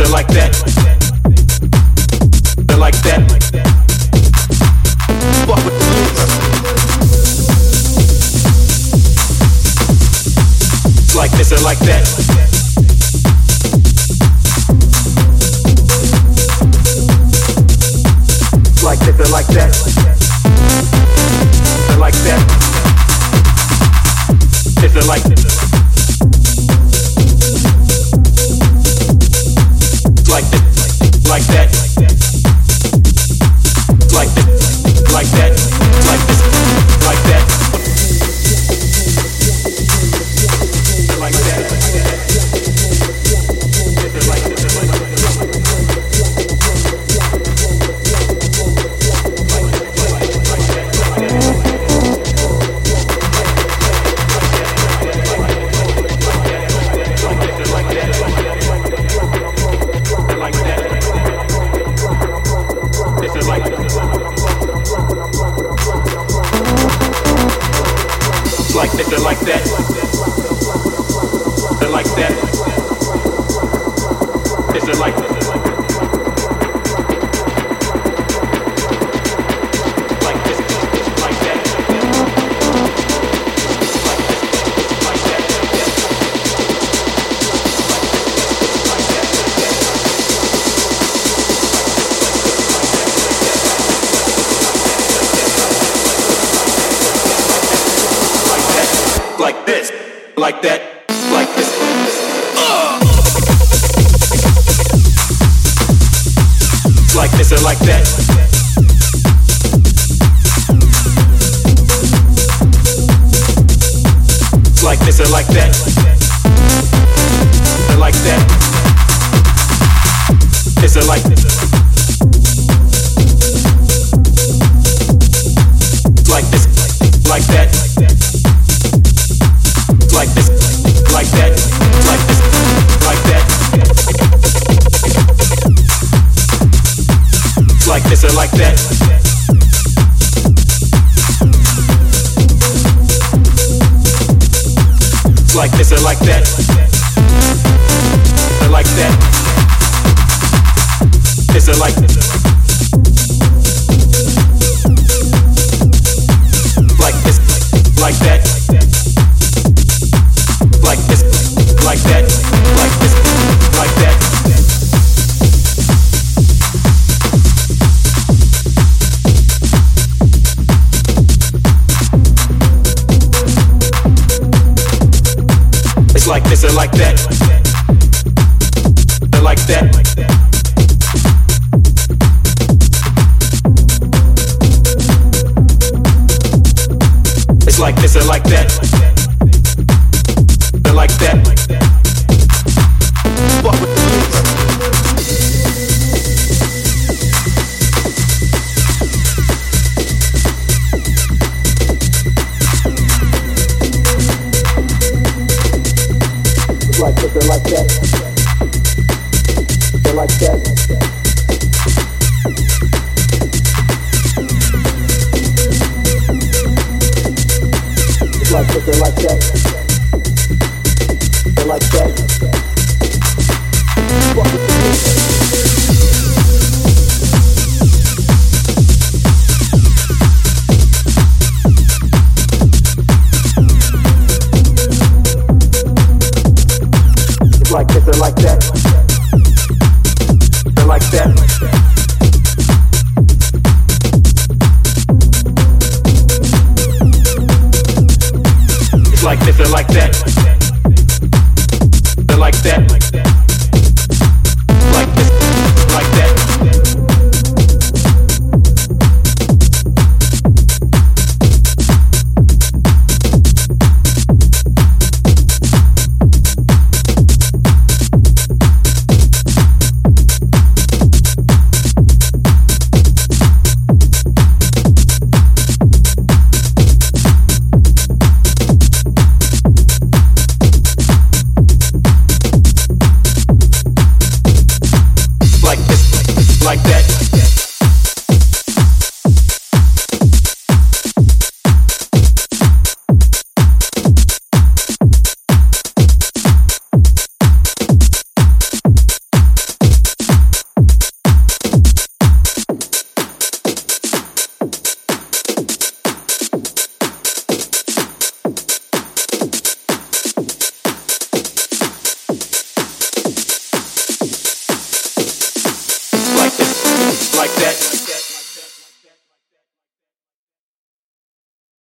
or like that. They're like that. Fuck with the It's like this or like that. like this or like that. They're like that. This or like this. Like this, they're like that. They're like that. This, they're like Like like that, like this. Uh. Like this or like that. Like this or like that. Like that. This or like this. Like that. Like this or like that. Or like that. This or like this. Like that. Or like that. It's like this or like that They like that. Fuck with they're like that. They're like that. They're like that like this, they're like that. They're like that. Like this,